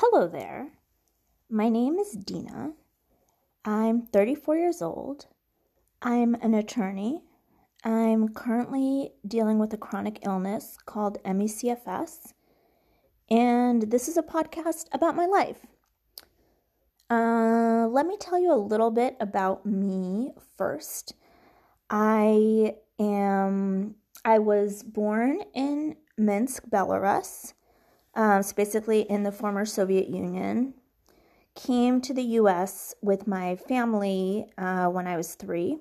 hello there. My name is Dina. I'm 34 years old. I'm an attorney. I'm currently dealing with a chronic illness called ME/CFS, and this is a podcast about my life. Uh, let me tell you a little bit about me first. I am I was born in Minsk, Belarus. Um, it's basically in the former Soviet Union. Came to the US with my family uh, when I was three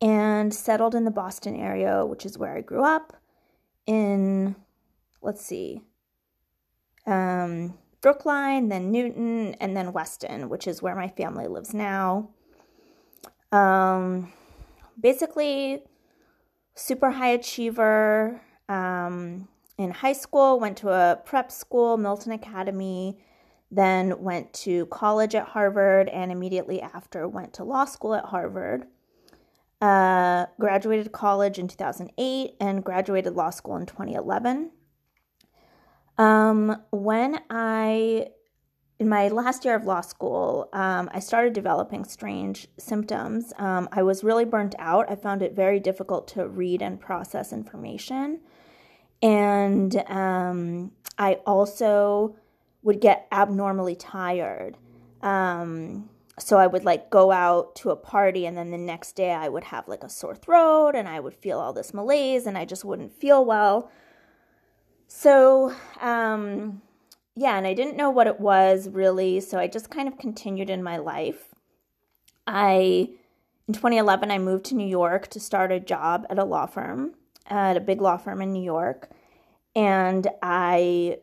and settled in the Boston area, which is where I grew up, in, let's see, um, Brookline, then Newton, and then Weston, which is where my family lives now. Um, basically, super high achiever. Um, in high school, went to a prep school, Milton Academy, then went to college at Harvard, and immediately after went to law school at Harvard. Uh, graduated college in 2008 and graduated law school in 2011. Um, when I, in my last year of law school, um, I started developing strange symptoms. Um, I was really burnt out. I found it very difficult to read and process information. And um, I also would get abnormally tired. Um, so I would like go out to a party, and then the next day I would have like a sore throat and I would feel all this malaise and I just wouldn't feel well. So, um, yeah, and I didn't know what it was really. So I just kind of continued in my life. I, in 2011, I moved to New York to start a job at a law firm, at a big law firm in New York and I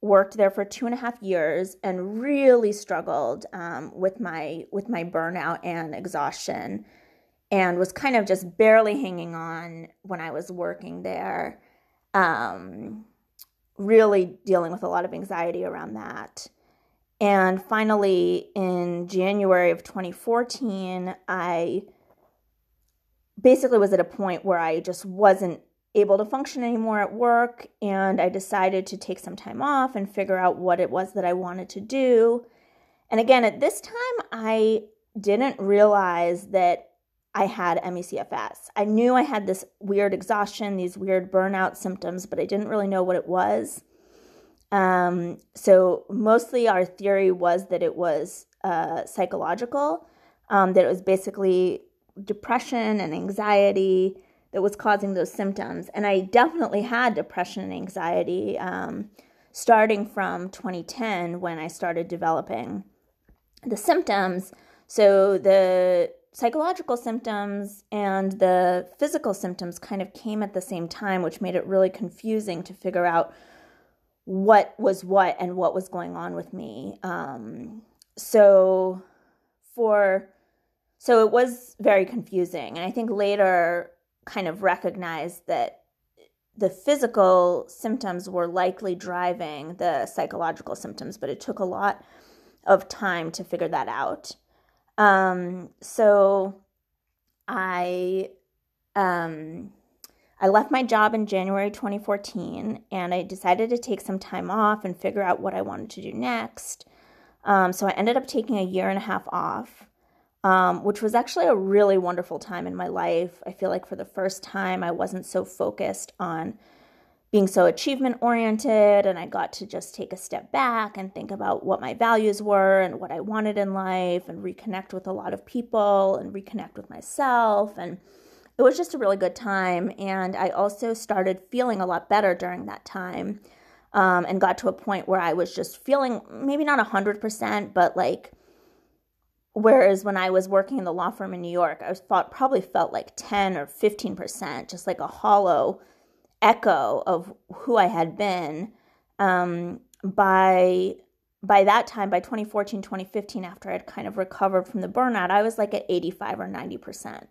worked there for two and a half years and really struggled um, with my with my burnout and exhaustion and was kind of just barely hanging on when I was working there. Um, really dealing with a lot of anxiety around that. And finally, in January of 2014, I basically was at a point where I just wasn't able to function anymore at work and I decided to take some time off and figure out what it was that I wanted to do. And again, at this time, I didn't realize that I had ME/CFS. I knew I had this weird exhaustion, these weird burnout symptoms, but I didn't really know what it was. Um, so mostly our theory was that it was uh, psychological, um, that it was basically depression and anxiety that was causing those symptoms. And I definitely had depression and anxiety um, starting from 2010 when I started developing the symptoms. So the psychological symptoms and the physical symptoms kind of came at the same time, which made it really confusing to figure out what was what and what was going on with me. Um, so for so it was very confusing, and I think later kind of recognized that the physical symptoms were likely driving the psychological symptoms, but it took a lot of time to figure that out. Um, so I um, I left my job in January 2014 and I decided to take some time off and figure out what I wanted to do next. Um, so I ended up taking a year and a half off um, which was actually a really wonderful time in my life. I feel like for the first time, I wasn't so focused on being so achievement oriented, and I got to just take a step back and think about what my values were and what I wanted in life, and reconnect with a lot of people and reconnect with myself. And it was just a really good time. And I also started feeling a lot better during that time. Um, and got to a point where I was just feeling maybe not 100%, but like Whereas when I was working in the law firm in New York, I thought probably felt like 10 or 15%, just like a hollow echo of who I had been. Um, by by that time, by 2014, 2015, after I'd kind of recovered from the burnout, I was like at 85 or 90%.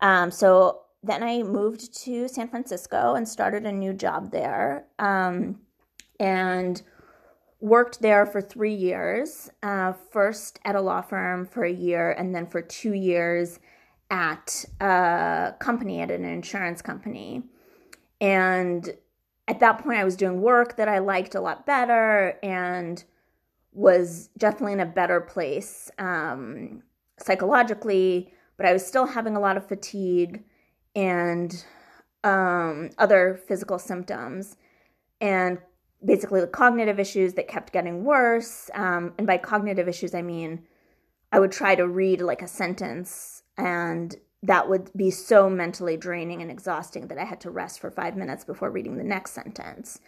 Um, so then I moved to San Francisco and started a new job there. Um, and worked there for three years, uh, first at a law firm for a year, and then for two years at a company, at an insurance company. And at that point, I was doing work that I liked a lot better and was definitely in a better place um, psychologically, but I was still having a lot of fatigue and um, other physical symptoms, and basically the cognitive issues that kept getting worse. Um, and by cognitive issues, I mean I would try to read like a sentence, and that would be so mentally draining and exhausting that I had to rest for five minutes before reading the next sentence.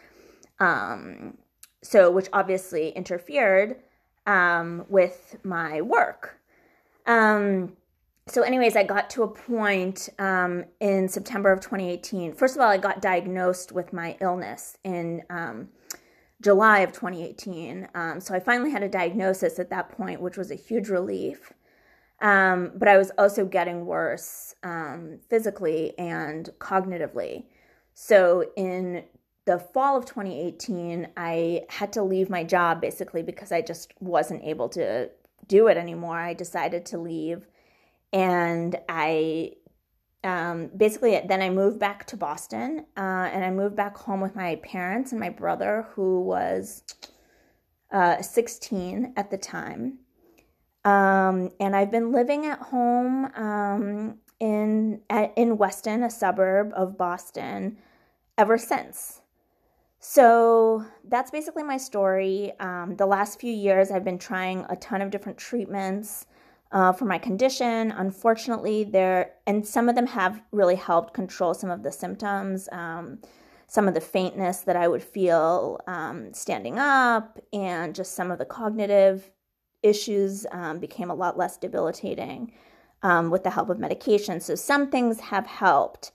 Um, so, which obviously interfered um, with my work. Um, so, anyways, I got to a point um, in September of 2018. First of all, I got diagnosed with my illness in um, July of 2018. Um, so, I finally had a diagnosis at that point, which was a huge relief. Um, but I was also getting worse um, physically and cognitively. So, in the fall of 2018, I had to leave my job basically because I just wasn't able to do it anymore. I decided to leave and I um, basically then I moved back to Boston uh, and I moved back home with my parents and my brother who was uh, 16 at the time. Um, and I've been living at home um, in at, in Weston, a suburb of Boston, ever since. So that's basically my story. Um, the last few years, I've been trying a ton of different treatments uh, for my condition. Unfortunately, there and some of them have really helped control some of the symptoms, um, some of the faintness that I would feel um, standing up, and just some of the cognitive issues um, became a lot less debilitating um, with the help of medication. So some things have helped.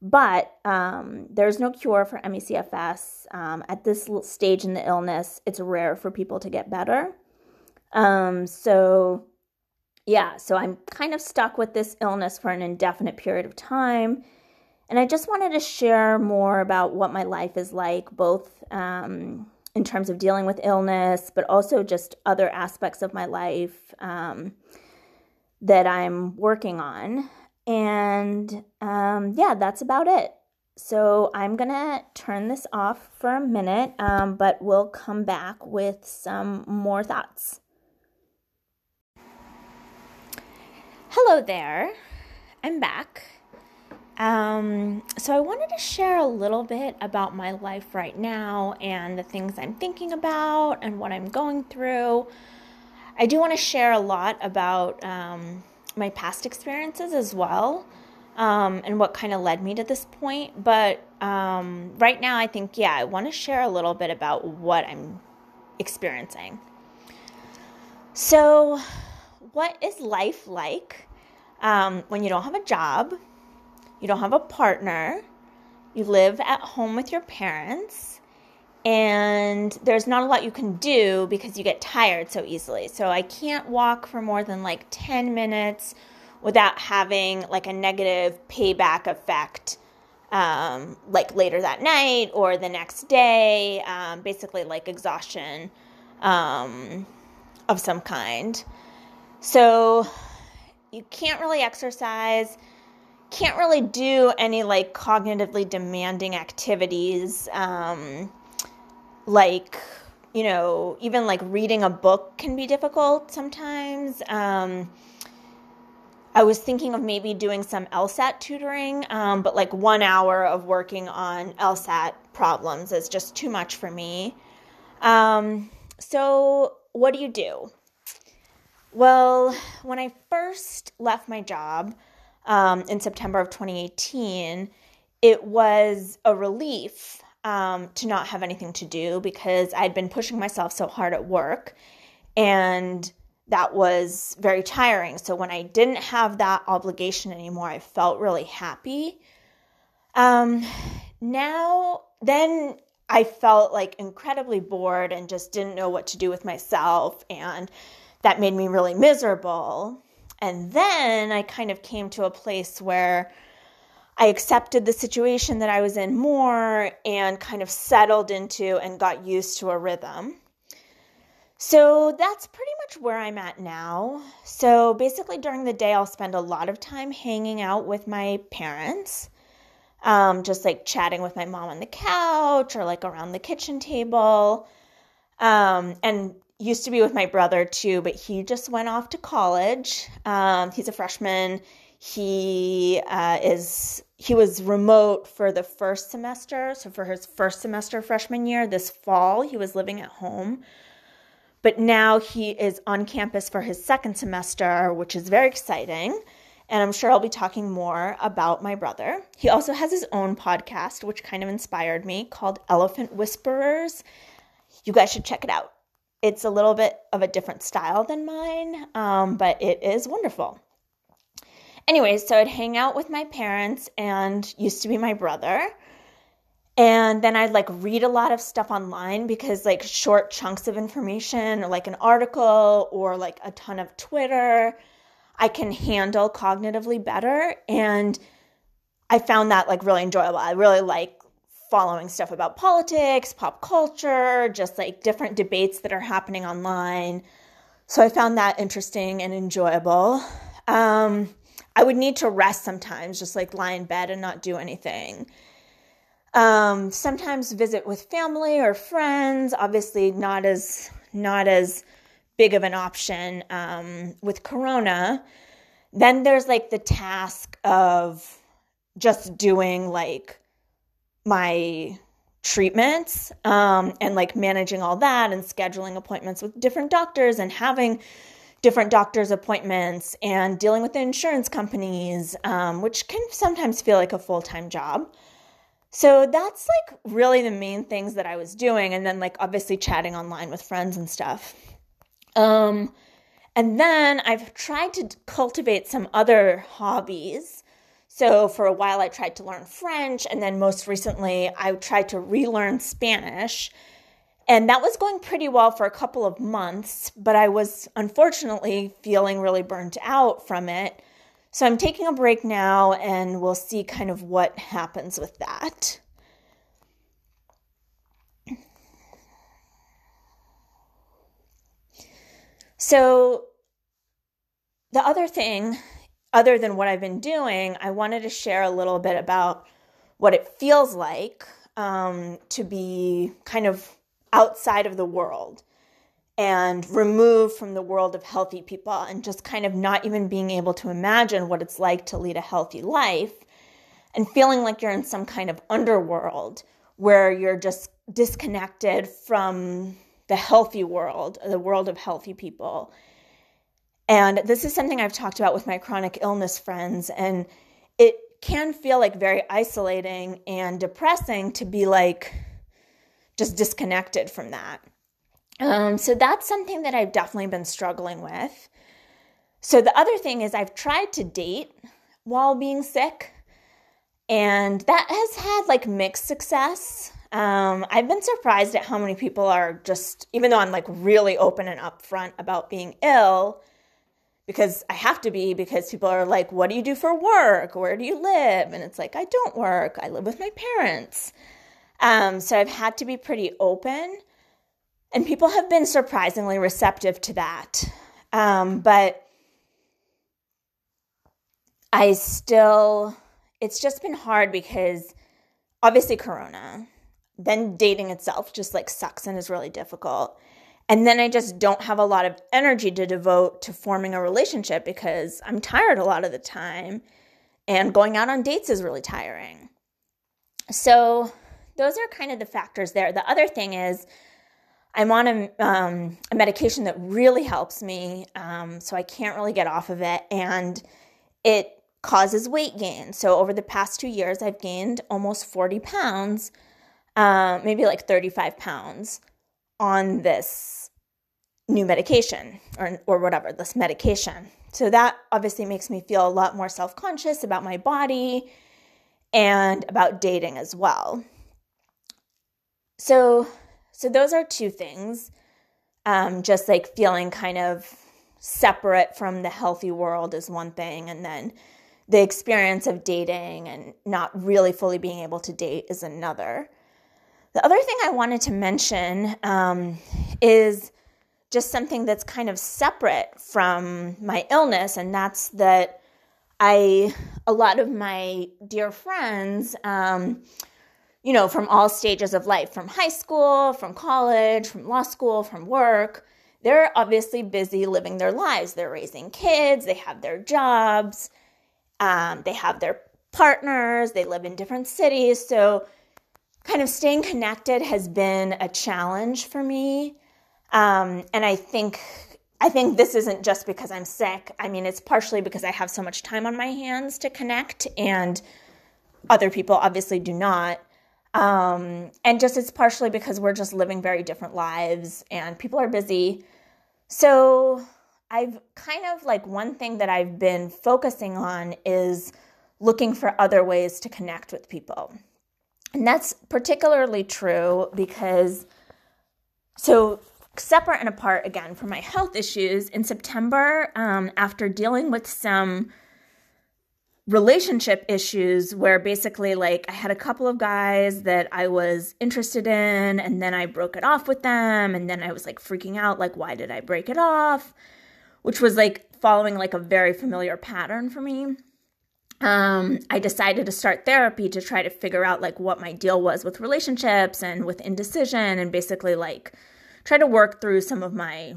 But um, there's no cure for ME/CFS. Um, at this stage in the illness, it's rare for people to get better. Um, so, yeah, so I'm kind of stuck with this illness for an indefinite period of time. And I just wanted to share more about what my life is like, both um, in terms of dealing with illness, but also just other aspects of my life um, that I'm working on. And um, yeah, that's about it. So I'm going to turn this off for a minute, um, but we'll come back with some more thoughts. Hello there. I'm back. Um, so I wanted to share a little bit about my life right now and the things I'm thinking about and what I'm going through. I do want to share a lot about um, my past experiences as well um, and what kind of led me to this point. But um, right now, I think, yeah, I want to share a little bit about what I'm experiencing. So, what is life like um, when you don't have a job, you don't have a partner, you live at home with your parents? and there's not a lot you can do because you get tired so easily. So I can't walk for more than like 10 minutes without having like a negative payback effect um, like later that night or the next day, um, basically like exhaustion um, of some kind. So you can't really exercise, can't really do any like cognitively demanding activities. Um, like you know even like reading a book can be difficult sometimes um, i was thinking of maybe doing some lsat tutoring um, but like one hour of working on lsat problems is just too much for me um, so what do you do well when i first left my job um, in september of 2018 it was a relief um, to not have anything to do because I'd been pushing myself so hard at work and that was very tiring. So when I didn't have that obligation anymore, I felt really happy. Um, now, then I felt like incredibly bored and just didn't know what to do with myself. And that made me really miserable. And then I kind of came to a place where I accepted the situation that I was in more and kind of settled into and got used to a rhythm. So that's pretty much where I'm at now. So basically, during the day, I'll spend a lot of time hanging out with my parents, um, just like chatting with my mom on the couch or like around the kitchen table. Um, and used to be with my brother too, but he just went off to college. Um, he's a freshman. He uh, is he was remote for the first semester. So for his first semester freshman year, this fall, he was living at home. But now he is on campus for his second semester, which is very exciting. And I'm sure I'll be talking more about my brother. He also has his own podcast, which kind of inspired me, called Elephant Whisperers. You guys should check it out. It's a little bit of a different style than mine, um, but it is wonderful. Anyways, so I'd hang out with my parents and used to be my brother. And then I'd like read a lot of stuff online because like short chunks of information or like an article or like a ton of Twitter, I can handle cognitively better. And I found that like really enjoyable. I really like following stuff about politics, pop culture, just like different debates that are happening online. So I found that interesting and enjoyable. Um, I would need to rest sometimes, just like lie in bed and not do anything. Um, sometimes visit with family or friends. Obviously, not as not as big of an option um, with Corona. Then there's like the task of just doing like my treatments um, and like managing all that and scheduling appointments with different doctors and having different doctors' appointments and dealing with the insurance companies, um, which can sometimes feel like a full time job. So that's like really the main things that I was doing. And then, like, obviously chatting online with friends and stuff. Um, and then I've tried to cultivate some other hobbies. So for a while, I tried to learn French, and then most recently, I tried to relearn Spanish. And that was going pretty well for a couple of months, but I was unfortunately feeling really burnt out from it. So I'm taking a break now, and we'll see kind of what happens with that. So, the other thing other than what I've been doing, I wanted to share a little bit about what it feels like um, to be kind of outside of the world and removed from the world of healthy people and just kind of not even being able to imagine what it's like to lead a healthy life and feeling like you're in some kind of underworld where you're just disconnected from the healthy world, the world of healthy people and this is something I've talked about with my chronic illness friends. And it can feel like very isolating and depressing to be like just disconnected from that. Um, so that's something that I've definitely been struggling with. So the other thing is, I've tried to date while being sick, and that has had like mixed success. Um, I've been surprised at how many people are just, even though I'm like really open and upfront about being ill, because I have to be because people are like, What do you do for work? Where do you live? And it's like, I don't work, I live with my parents. Um, so I've had to be pretty open, and people have been surprisingly receptive to that. Um, but I still, it's just been hard because obviously, Corona, then dating itself just like sucks and is really difficult. And then I just don't have a lot of energy to devote to forming a relationship because I'm tired a lot of the time. And going out on dates is really tiring. So, those are kind of the factors there. The other thing is, I'm on a, um, a medication that really helps me, um, so I can't really get off of it, and it causes weight gain. So, over the past two years, I've gained almost 40 pounds, uh, maybe like 35 pounds on this new medication or, or whatever, this medication. So that obviously makes me feel a lot more self conscious about my body and about dating as well. So, so those are two things. Um, just like feeling kind of separate from the healthy world is one thing, and then the experience of dating and not really fully being able to date is another. The other thing I wanted to mention um, is just something that's kind of separate from my illness, and that's that I, a lot of my dear friends, um, you know, from all stages of life, from high school, from college, from law school, from work, they're obviously busy living their lives. They're raising kids, they have their jobs, um, they have their partners, they live in different cities. So, kind of staying connected has been a challenge for me. Um, and I think I think this isn't just because I'm sick. I mean, it's partially because I have so much time on my hands to connect, and other people obviously do not. Um, and just it's partially because we're just living very different lives and people are busy. So I've kind of like one thing that I've been focusing on is looking for other ways to connect with people. And that's particularly true because, so separate and apart again from my health issues, in September, um, after dealing with some relationship issues where basically like I had a couple of guys that I was interested in and then I broke it off with them and then I was like freaking out like why did I break it off? Which was like following like a very familiar pattern for me um I decided to start therapy to try to figure out like what my deal was with relationships and with indecision and basically like try to work through some of my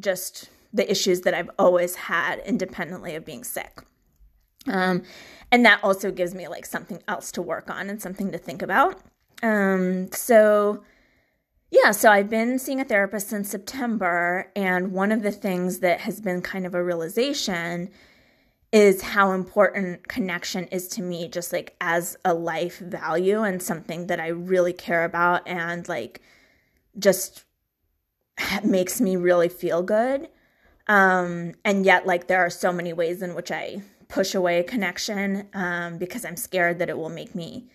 just the issues that I've always had independently of being sick um, and that also gives me like something else to work on and something to think about. Um, so, yeah, so I've been seeing a therapist since September, and one of the things that has been kind of a realization is how important connection is to me, just like as a life value and something that I really care about and like just makes me really feel good. Um, and yet, like, there are so many ways in which I push away connection um, because I'm scared that it will make me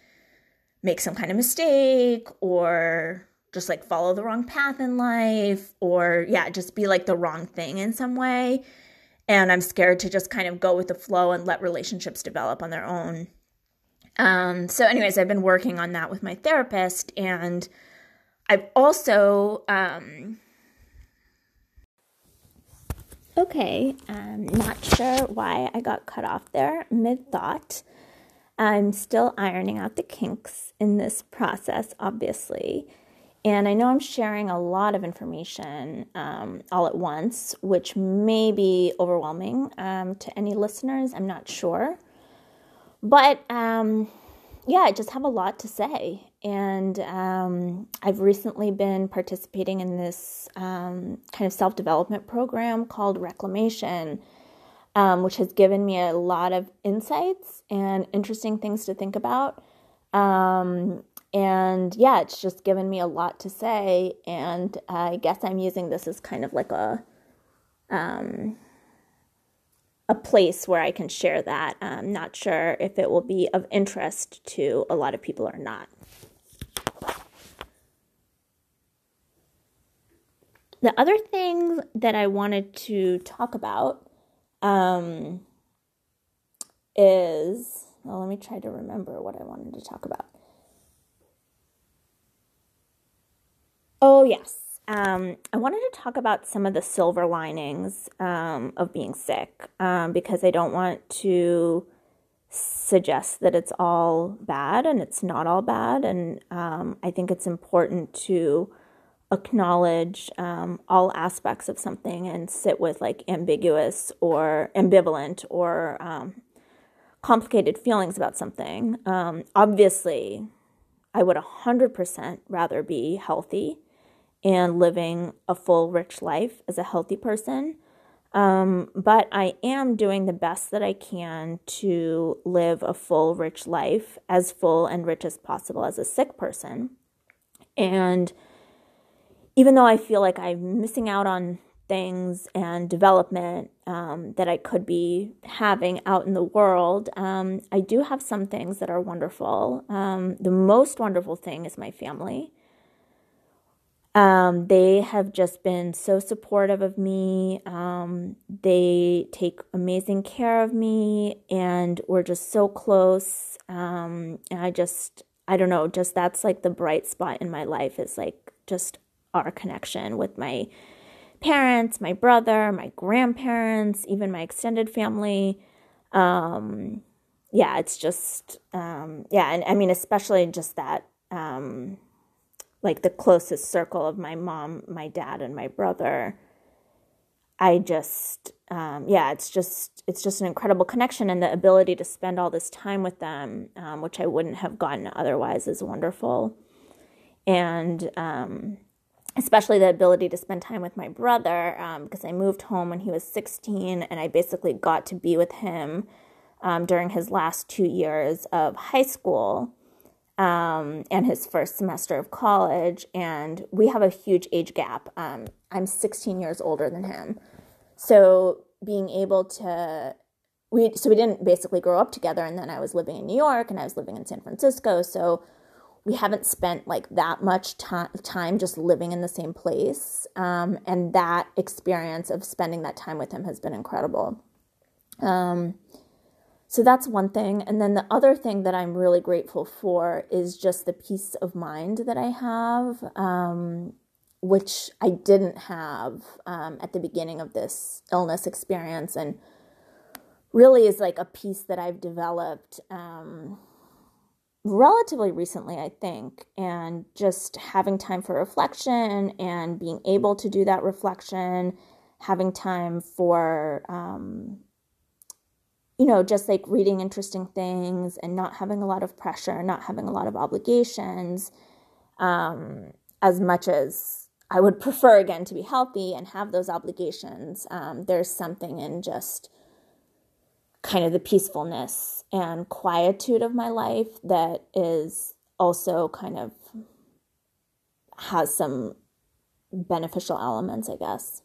make some kind of mistake or just like follow the wrong path in life or yeah, just be like the wrong thing in some way. And I'm scared to just kind of go with the flow and let relationships develop on their own. Um, so, anyways, I've been working on that with my therapist, and I've also um, Okay, I'm not sure why I got cut off there mid thought. I'm still ironing out the kinks in this process, obviously. And I know I'm sharing a lot of information um, all at once, which may be overwhelming um, to any listeners. I'm not sure. But um, yeah, I just have a lot to say. And um, I've recently been participating in this um, kind of self development program called Reclamation, um, which has given me a lot of insights and interesting things to think about. Um, and yeah, it's just given me a lot to say. And I guess I'm using this as kind of like a um, a place where I can share that. I'm not sure if it will be of interest to a lot of people or not. The other thing that I wanted to talk about um, is, well, let me try to remember what I wanted to talk about. Oh, yes. Um, I wanted to talk about some of the silver linings um, of being sick um, because I don't want to suggest that it's all bad and it's not all bad. And um, I think it's important to acknowledge um, all aspects of something and sit with like ambiguous or ambivalent or um, complicated feelings about something. obviously, I would 100% rather be healthy and living a full, rich life as a healthy person. Um, but I am doing the best that I can to live a full, rich life, as full and rich as possible as a sick person. And even though I feel like I'm missing out on things and development um, that I could be having out in the world, um, I do have some things that are wonderful. Um, the most wonderful thing is my family. Um, they have just been so supportive of me. Um, they take amazing care of me, and we're just so close. Um, and I just, I don't know, just that's like the bright spot in my life is like just our connection with my parents, my brother, my grandparents, even my extended family. Um, yeah, it's just, um, yeah, and I mean, especially just that um, like the closest circle of my mom, my dad, and my brother I just, um, yeah, it's just it's just an incredible connection, and the ability to spend all this time with them, um, which I wouldn't have gotten otherwise, is wonderful. And um, especially the ability to spend time with my brother, because um, I moved home when he was 16, and I basically got to be with him um, during his last two years of high school um, and his first semester of college. And we have a huge age gap. Um, I'm 16 years older than him. So being able to, we, so we didn't basically grow up together. And then I was living in New York and I was living in San Francisco. So we haven't spent like that much time, time just living in the same place. Um, and that experience of spending that time with him has been incredible. Um, so that's one thing. And then the other thing that I'm really grateful for is just the peace of mind that I have, um, which I didn't have um, at the beginning of this illness experience. And really is like a piece that I've developed um, relatively recently, I think. And just having time for reflection and being able to do that reflection, having time for, um, you know, just like reading interesting things and not having a lot of pressure, not having a lot of obligations, um, as much as I would prefer again to be healthy and have those obligations. Um, there's something in just kind of the peacefulness and quietude of my life that is also kind of has some beneficial elements, I guess.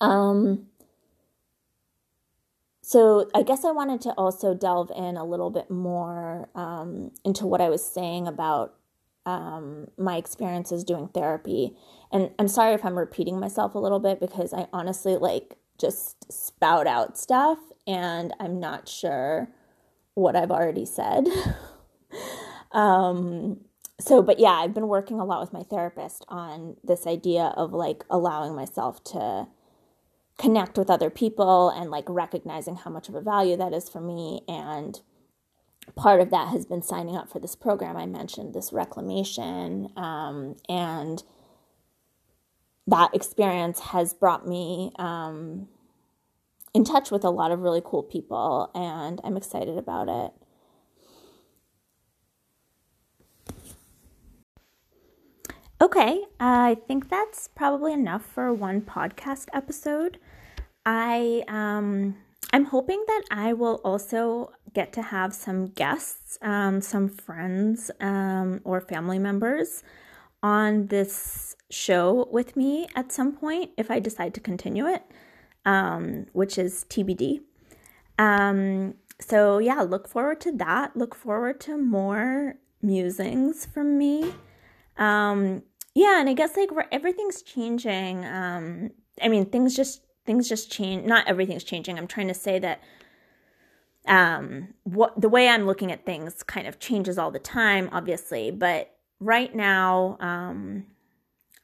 Um, so I guess I wanted to also delve in a little bit more um, into what I was saying about um, my experiences doing therapy. And I'm sorry if I'm repeating myself a little bit because I honestly like just spout out stuff and I'm not sure what I've already said. um, so, but yeah, I've been working a lot with my therapist on this idea of like allowing myself to connect with other people and like recognizing how much of a value that is for me. And part of that has been signing up for this program. I mentioned this reclamation um, and that experience has brought me um, in touch with a lot of really cool people and i'm excited about it Okay, I think that's probably enough for one podcast episode. I um I'm hoping that I will also get to have some guests, um, some friends um, or family members on this show with me at some point if I decide to continue it, um, which is TBD. Um, so, yeah, look forward to that. Look forward to more musings from me. Um, yeah, and I guess like where everything's changing. Um, I mean, things just things just change not everything's changing i'm trying to say that um what the way i'm looking at things kind of changes all the time obviously but right now um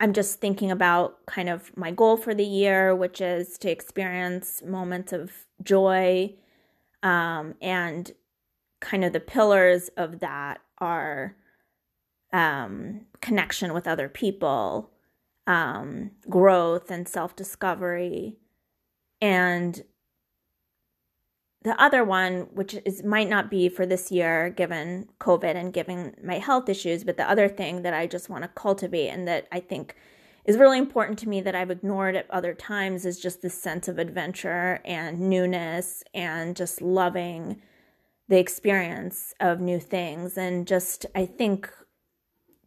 i'm just thinking about kind of my goal for the year which is to experience moments of joy um and kind of the pillars of that are um connection with other people um growth and self-discovery and the other one, which is might not be for this year given COVID and given my health issues, but the other thing that I just want to cultivate and that I think is really important to me that I've ignored at other times is just this sense of adventure and newness and just loving the experience of new things. And just, I think,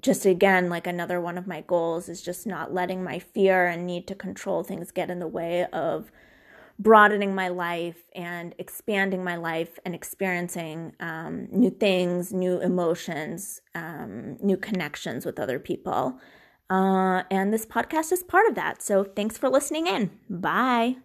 just again, like another one of my goals is just not letting my fear and need to control things get in the way of broadening my life and expanding my life and experiencing um, new things, new emotions, um, new connections with other people. Uh, and this podcast is part of that. So thanks for listening in. Bye.